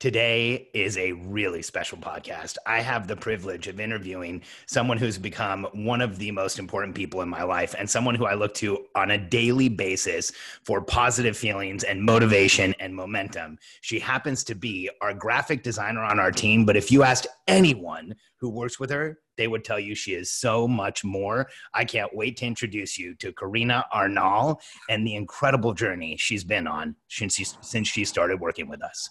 Today is a really special podcast. I have the privilege of interviewing someone who's become one of the most important people in my life and someone who I look to on a daily basis for positive feelings and motivation and momentum. She happens to be our graphic designer on our team, but if you asked anyone who works with her, they would tell you she is so much more. I can't wait to introduce you to Karina Arnal and the incredible journey she's been on since she, since she started working with us.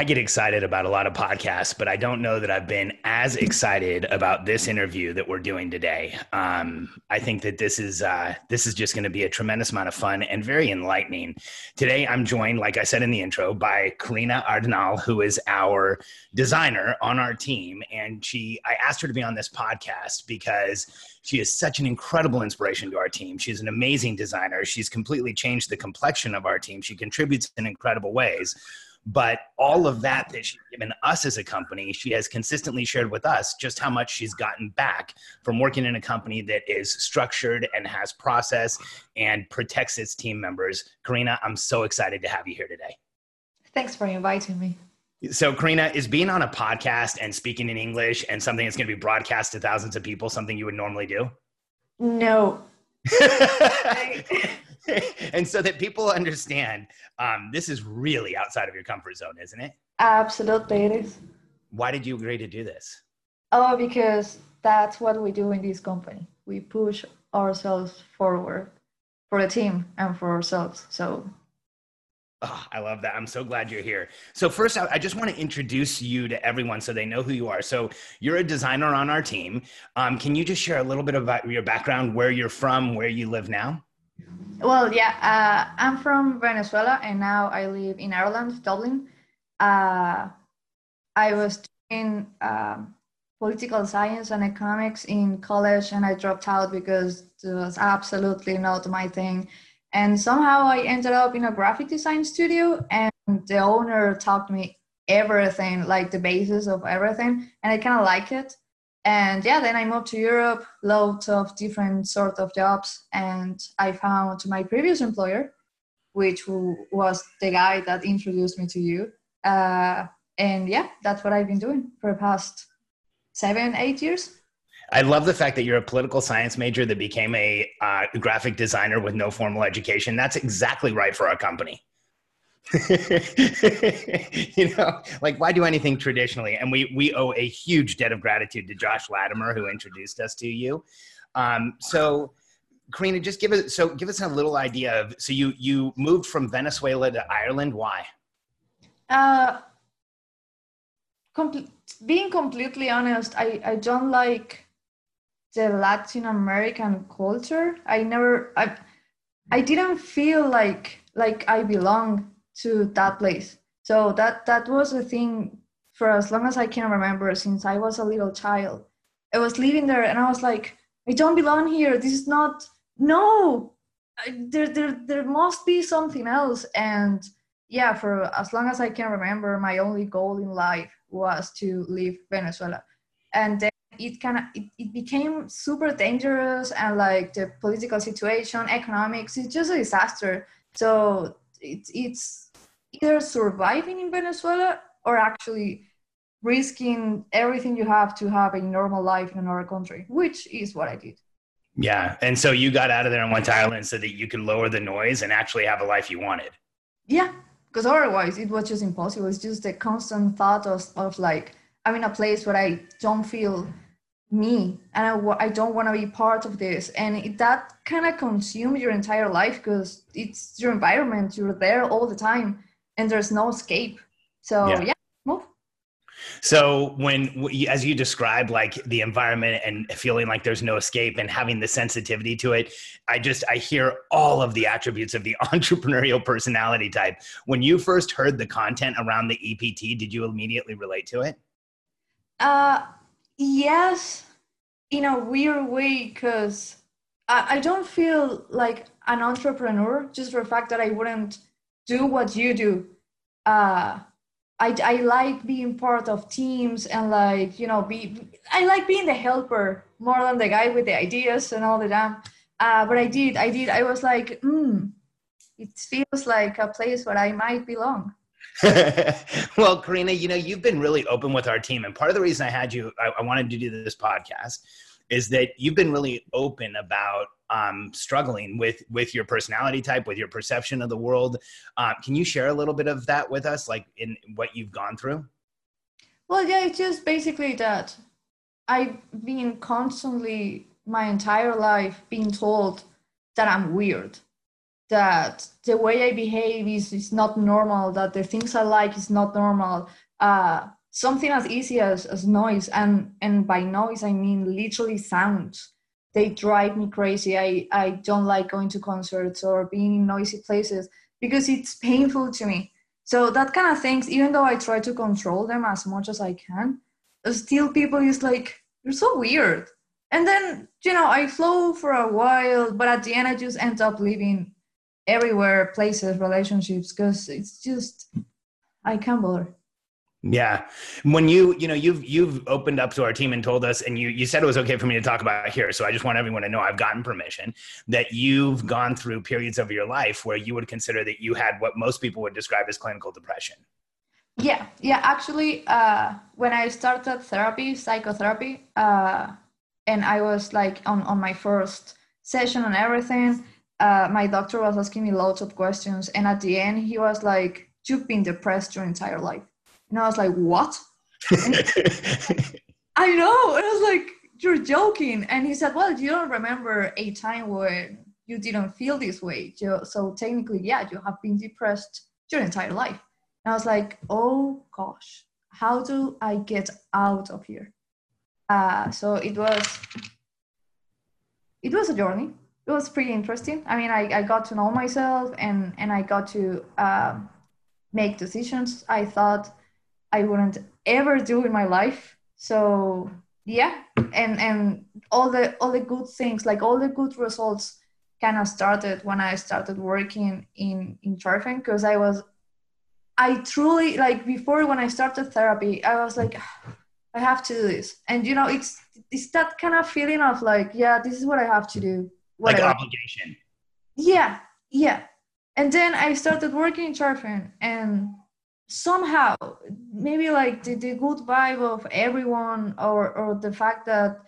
I get excited about a lot of podcasts, but I don't know that I've been as excited about this interview that we're doing today. Um, I think that this is uh, this is just going to be a tremendous amount of fun and very enlightening. Today, I'm joined, like I said in the intro, by Karina Ardenal, who is our designer on our team, and she. I asked her to be on this podcast because she is such an incredible inspiration to our team. She's an amazing designer. She's completely changed the complexion of our team. She contributes in incredible ways but all of that that she's given us as a company, she has consistently shared with us just how much she's gotten back from working in a company that is structured and has process and protects its team members. Karina, I'm so excited to have you here today. Thanks for inviting me. So, Karina, is being on a podcast and speaking in English and something that's going to be broadcast to thousands of people something you would normally do? No. and so that people understand um, this is really outside of your comfort zone, isn't it? Absolutely, it is. Why did you agree to do this? Oh, because that's what we do in this company. We push ourselves forward for the team and for ourselves. So Oh, I love that. I'm so glad you're here. So, first, I just want to introduce you to everyone so they know who you are. So, you're a designer on our team. Um, can you just share a little bit about your background, where you're from, where you live now? Well, yeah, uh, I'm from Venezuela and now I live in Ireland, Dublin. Uh, I was doing um, political science and economics in college and I dropped out because it was absolutely not my thing. And somehow I ended up in a graphic design studio and the owner taught me everything, like the basis of everything, and I kind of like it and yeah then i moved to europe loads of different sort of jobs and i found my previous employer which was the guy that introduced me to you uh, and yeah that's what i've been doing for the past seven eight years I love the fact that you're a political science major that became a uh, graphic designer with no formal education. That's exactly right for our company. you know, like why do anything traditionally? And we we owe a huge debt of gratitude to Josh Latimer who introduced us to you. Um, so, Karina, just give us so give us a little idea of so you you moved from Venezuela to Ireland. Why? Uh, com- being completely honest, I I don't like the Latin American culture. I never I I didn't feel like like I belong to that place. So that that was the thing for as long as I can remember since I was a little child. I was living there and I was like, I don't belong here. This is not no. I, there there there must be something else. And yeah, for as long as I can remember, my only goal in life was to leave Venezuela. And then it kind of it, it became super dangerous and like the political situation, economics, it's just a disaster. So it's it's either surviving in Venezuela or actually risking everything you have to have a normal life in another country, which is what I did. Yeah. And so you got out of there and went to Ireland so that you could lower the noise and actually have a life you wanted. Yeah. Because otherwise it was just impossible. It's just the constant thought of, of like, I'm in a place where I don't feel me and I, I don't want to be part of this. And it, that kind of consumes your entire life because it's your environment. You're there all the time and there's no escape. So, yeah, yeah move. So when, as you describe, like the environment and feeling like there's no escape and having the sensitivity to it, I just I hear all of the attributes of the entrepreneurial personality type. When you first heard the content around the EPT, did you immediately relate to it? Uh, yes, in a weird way, because I, I don't feel like an entrepreneur just for the fact that I wouldn't do what you do. Uh, I, I like being part of teams and like you know be I like being the helper more than the guy with the ideas and all the damn. Uh, but I did I did I was like, hmm, it feels like a place where I might belong. well, Karina, you know you've been really open with our team, and part of the reason I had you, I, I wanted to do this podcast, is that you've been really open about um, struggling with with your personality type, with your perception of the world. Uh, can you share a little bit of that with us, like in what you've gone through? Well, yeah, it's just basically that I've been constantly my entire life being told that I'm weird, that the way I behave is, is not normal, that the things I like is not normal. Uh, something as easy as, as noise, and, and by noise, I mean literally sounds they drive me crazy. I, I don't like going to concerts or being in noisy places because it's painful to me. So that kind of things, even though I try to control them as much as I can, still people is like, you're so weird. And then, you know, I flow for a while, but at the end I just end up living everywhere, places, relationships, because it's just I can't bother. Yeah. When you, you know, you've you've opened up to our team and told us and you you said it was okay for me to talk about here. So I just want everyone to know I've gotten permission that you've gone through periods of your life where you would consider that you had what most people would describe as clinical depression. Yeah. Yeah, actually uh when I started therapy, psychotherapy, uh and I was like on on my first session and everything, uh my doctor was asking me lots of questions and at the end he was like you've been depressed your entire life and I was like, what? I know. And I was like, you're joking. And he said, well, you don't remember a time where you didn't feel this way. So technically, yeah, you have been depressed your entire life. And I was like, oh gosh, how do I get out of here? Uh, so it was, it was a journey. It was pretty interesting. I mean, I, I got to know myself and, and I got to um, make decisions. I thought I wouldn't ever do in my life. So yeah, and and all the all the good things, like all the good results, kind of started when I started working in in Charfen because I was, I truly like before when I started therapy, I was like, I have to do this, and you know, it's it's that kind of feeling of like, yeah, this is what I have to do. Whatever. Like obligation. Yeah, yeah. And then I started working in Charfen, and somehow maybe like the, the good vibe of everyone or or the fact that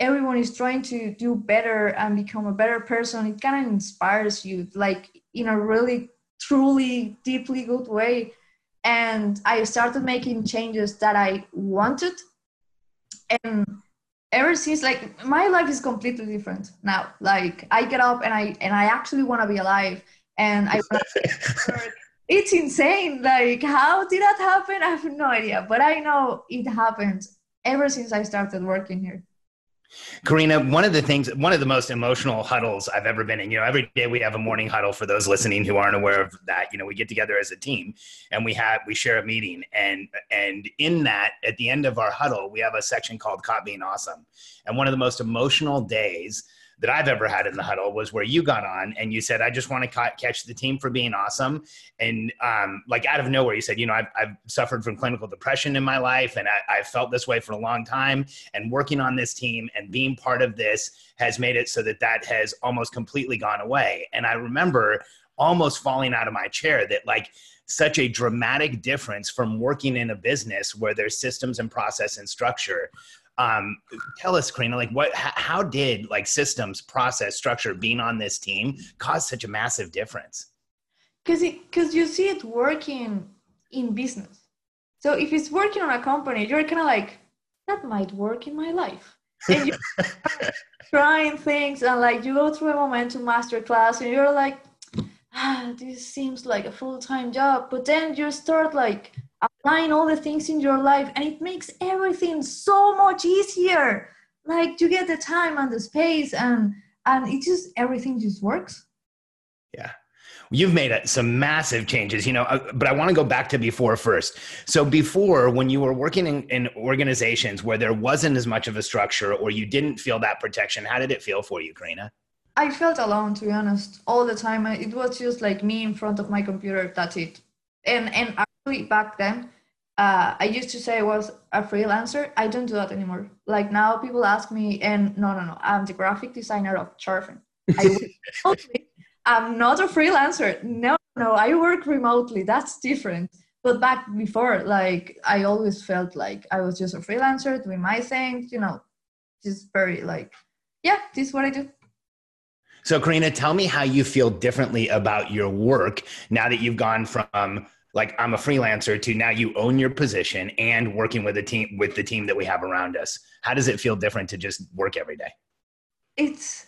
everyone is trying to do better and become a better person it kind of inspires you like in a really truly deeply good way and i started making changes that i wanted and ever since like my life is completely different now like i get up and i and i actually want to be alive and i it's insane. Like, how did that happen? I have no idea, but I know it happened ever since I started working here. Karina, one of the things, one of the most emotional huddles I've ever been in, you know, every day we have a morning huddle for those listening who aren't aware of that. You know, we get together as a team and we have, we share a meeting and, and in that, at the end of our huddle, we have a section called Caught Being Awesome. And one of the most emotional days that I've ever had in the huddle was where you got on and you said, I just want to ca- catch the team for being awesome. And um, like out of nowhere, you said, you know, I've, I've suffered from clinical depression in my life and I, I've felt this way for a long time. And working on this team and being part of this has made it so that that has almost completely gone away. And I remember almost falling out of my chair that like such a dramatic difference from working in a business where there's systems and process and structure um, tell us karina like what how did like systems process structure being on this team cause such a massive difference? Because because you see it working in business. So if it's working on a company you're kind of like that might work in my life. And you trying things and like you go through a momentum master class and you're like ah, this seems like a full-time job. But then you start like applying all the things in your life and it makes everything so much easier. Like you get the time and the space and and it just everything just works. Yeah. You've made some massive changes you know uh, but i want to go back to before first. So before when you were working in, in, organizations where there wasn't as much of a structure or you didn't feel that protection how did it feel for you karina? I felt alone to be honest all the time. It was just like me in front of my computer that's it. And and back then uh, I used to say I was a freelancer. I don't do that anymore. Like now, people ask me, and no, no, no, I'm the graphic designer of Charfen. I I'm not a freelancer. No, no, I work remotely. That's different. But back before, like I always felt like I was just a freelancer doing my thing, you know, just very like, yeah, this is what I do. So, Karina, tell me how you feel differently about your work now that you've gone from like I'm a freelancer to now you own your position and working with a team with the team that we have around us. How does it feel different to just work every day? It's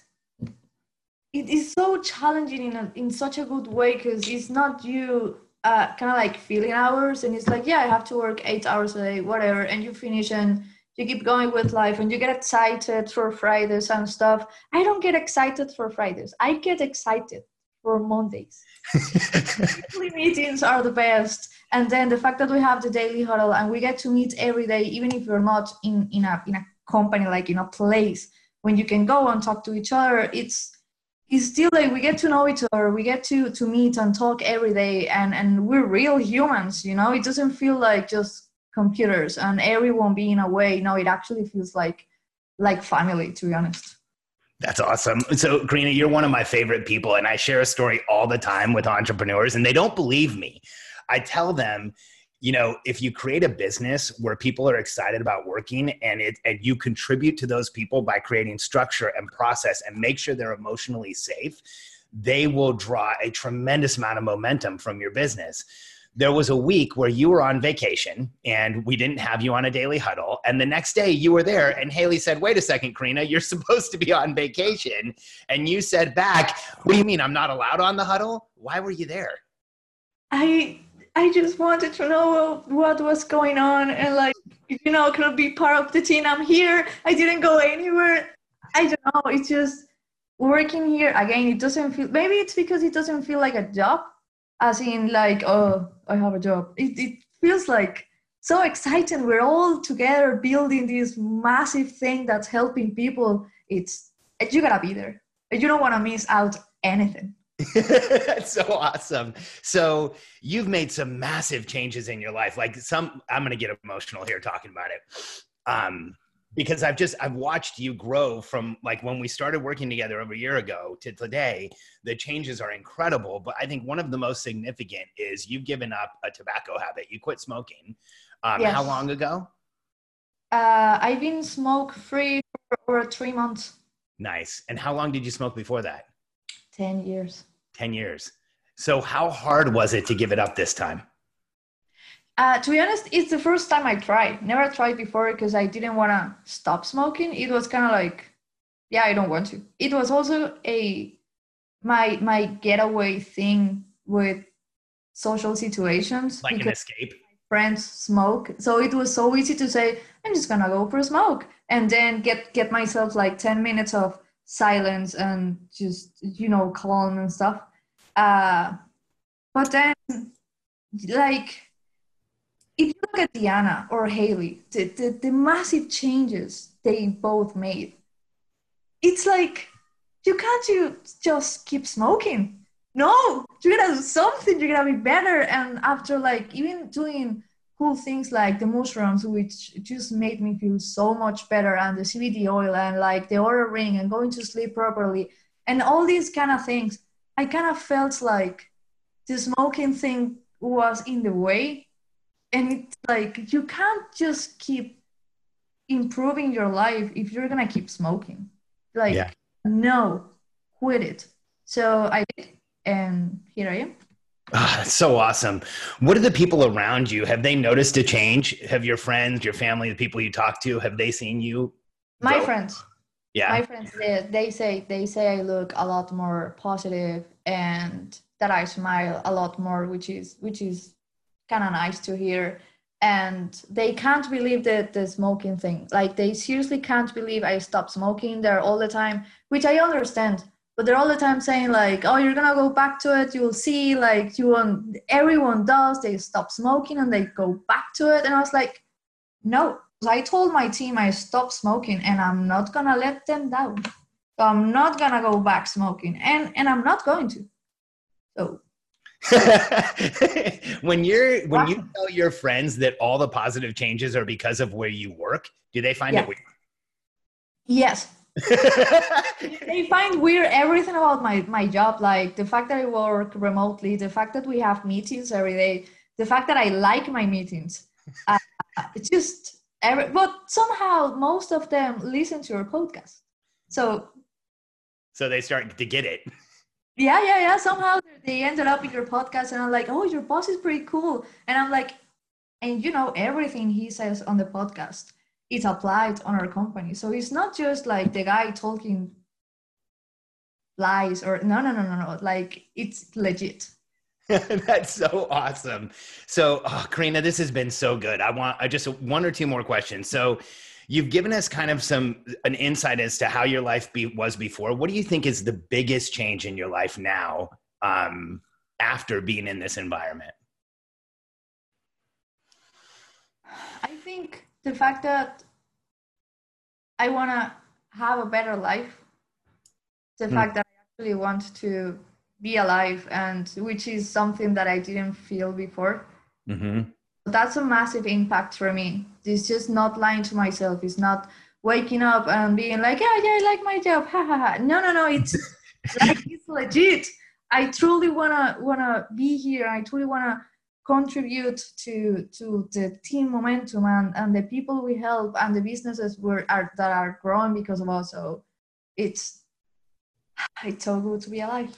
it is so challenging in, a, in such a good way because it's not you uh, kind of like feeling hours and it's like yeah i have to work eight hours a day whatever and you finish and you keep going with life and you get excited for fridays and stuff i don't get excited for fridays i get excited for mondays weekly meetings are the best. And then the fact that we have the daily huddle and we get to meet every day even if we're not in, in a in a company like in a place when you can go and talk to each other it's it's still like we get to know each other we get to to meet and talk every day and and we're real humans you know? It doesn't feel like just computers and everyone being away. No it actually feels like like family to be honest that's awesome. So, Karina, you're one of my favorite people, and I share a story all the time with entrepreneurs, and they don't believe me. I tell them you know if you create a business where people are excited about working and it and you contribute to those people by creating structure and process and make sure they're emotionally safe they will draw a tremendous amount of momentum from your business there was a week where you were on vacation and we didn't have you on a daily huddle. And the next day you were there and Haley said, Wait a second, Karina, you're supposed to be on vacation. And you said back, What do you mean I'm not allowed on the huddle? Why were you there? I I just wanted to know what was going on and like you know could be part of the team. I'm here. I didn't go anywhere. I don't know. It's just working here again. It doesn't feel. Maybe it's because it doesn't feel like a job, as in like oh I have a job. It it feels like so exciting. We're all together building this massive thing that's helping people. It's you gotta be there. You don't want to miss out anything. That's so awesome. So you've made some massive changes in your life. Like some, I'm to get emotional here talking about it. Um, because I've just, I've watched you grow from like when we started working together over a year ago to today, the changes are incredible. But I think one of the most significant is you've given up a tobacco habit. You quit smoking. Um, yes. How long ago? Uh, I've been smoke free for over three months. Nice. And how long did you smoke before that? 10 years. 10 years. So, how hard was it to give it up this time? Uh, to be honest, it's the first time I tried. Never tried before because I didn't want to stop smoking. It was kind of like, yeah, I don't want to. It was also a my my getaway thing with social situations. Like an escape. Friends smoke, so it was so easy to say, I'm just gonna go for a smoke, and then get get myself like ten minutes of silence and just you know calm and stuff uh but then like if you look at diana or haley the, the, the massive changes they both made it's like you can't you just keep smoking no you're gonna do something you're gonna be better and after like even doing cool things like the mushrooms, which just made me feel so much better, and the CBD oil, and like the Oura ring, and going to sleep properly, and all these kind of things. I kind of felt like the smoking thing was in the way. And it's like you can't just keep improving your life if you're gonna keep smoking. Like, yeah. no, quit it. So I did, and here I am. Oh, that's so awesome. What are the people around you? Have they noticed a change? Have your friends, your family, the people you talk to, have they seen you? My friends. Yeah. My friends, they, they say they say I look a lot more positive and that I smile a lot more, which is which is kind of nice to hear. And they can't believe the the smoking thing. Like they seriously can't believe I stopped smoking there all the time, which I understand. But they're all the time saying like oh you're gonna go back to it. You'll see like you want everyone does. They stop smoking and they go back to it. And i was like no. I told my team i stopped smoking and i'm not gonna let them down. So i'm not gonna go back smoking and and i'm not going to. So when you're when wow. you tell your friends that all the positive changes are because of where you work do they find yeah. it weird? Yes. They find weird everything about my my job like the fact that i work remotely the fact that we have meetings every day the fact that i like my meetings. Uh, it's just every, but somehow most of them listen to your podcast. So so they start to get it yeah yeah yeah somehow they ended up in your podcast and i'm like oh your boss is pretty cool and i'm like and you know everything he says on the podcast it's applied on our company. So it's not just like the guy talking lies or no, no, no, no, no. Like it's legit. That's so awesome. So, oh, Karina, this has been so good. I want I just one or two more questions. So, you've given us kind of some an insight as to how your life be, was before. What do you think is the biggest change in your life now um, after being in this environment? I think the fact that I want to have a better life, the mm. fact that I actually want to be alive, and which is something that I didn't feel before. Mm-hmm. That's a massive impact for me. It's just not lying to myself. It's not waking up and being like, yeah, yeah, I like my job. Ha ha ha. No, no, no. It's like it's legit. I truly wanna wanna be here. I truly wanna contribute to to the team momentum and, and the people we help and the businesses we are that are growing because of us so it's it's so good to be alive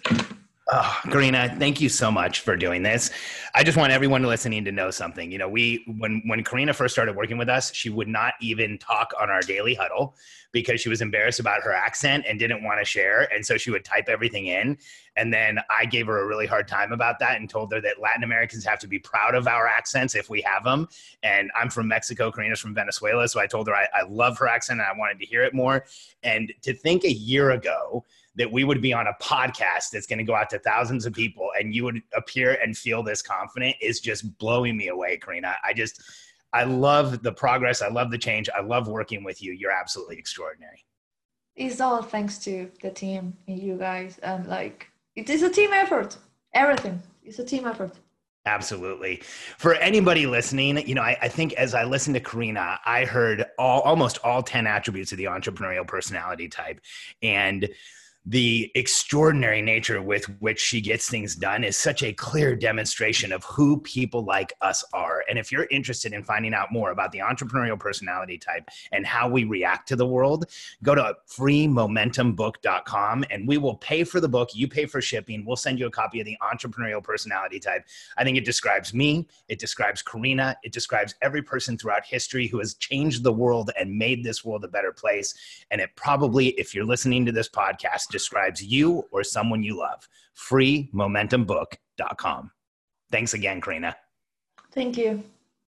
Oh, Karina, thank you so much for doing this. I just want everyone listening to know something. You know, we when when Karina first started working with us, she would not even talk on our daily huddle because she was embarrassed about her accent and didn't want to share, and so she would type everything in. And then I gave her a really hard time about that and told her that Latin Americans have to be proud of our accents if we have them. And I'm from Mexico, Karina's from Venezuela, so I told her I, I love her accent and I wanted to hear it more. And to think a year ago that we would be on a podcast that's going to go out to thousands of people and you would appear and feel this confident is just blowing me away, Karina. I just, I love the progress. I love the change. I love working with you. You're absolutely extraordinary. It's all thanks to the team and you guys. And like, it is a team effort. Everything is a team effort. Absolutely. For anybody listening, you know, I, I, think as I listened to Karina, I heard all almost all 10 attributes of the entrepreneurial personality type. And the extraordinary nature with which she gets things done is such a clear demonstration of who people like us And if you're interested in finding out more about the entrepreneurial personality type and how we react to the world, go to freemomentumbook.com and we will pay for the book. You pay for shipping. We'll send you a copy of the entrepreneurial personality type. I think it describes me, it describes Karina, it describes every person throughout history who has changed the world and made this world a better place. And it probably, if you're listening to this podcast, describes you or someone you love. Freemomentumbook.com. Thanks again, Karina. Thank you.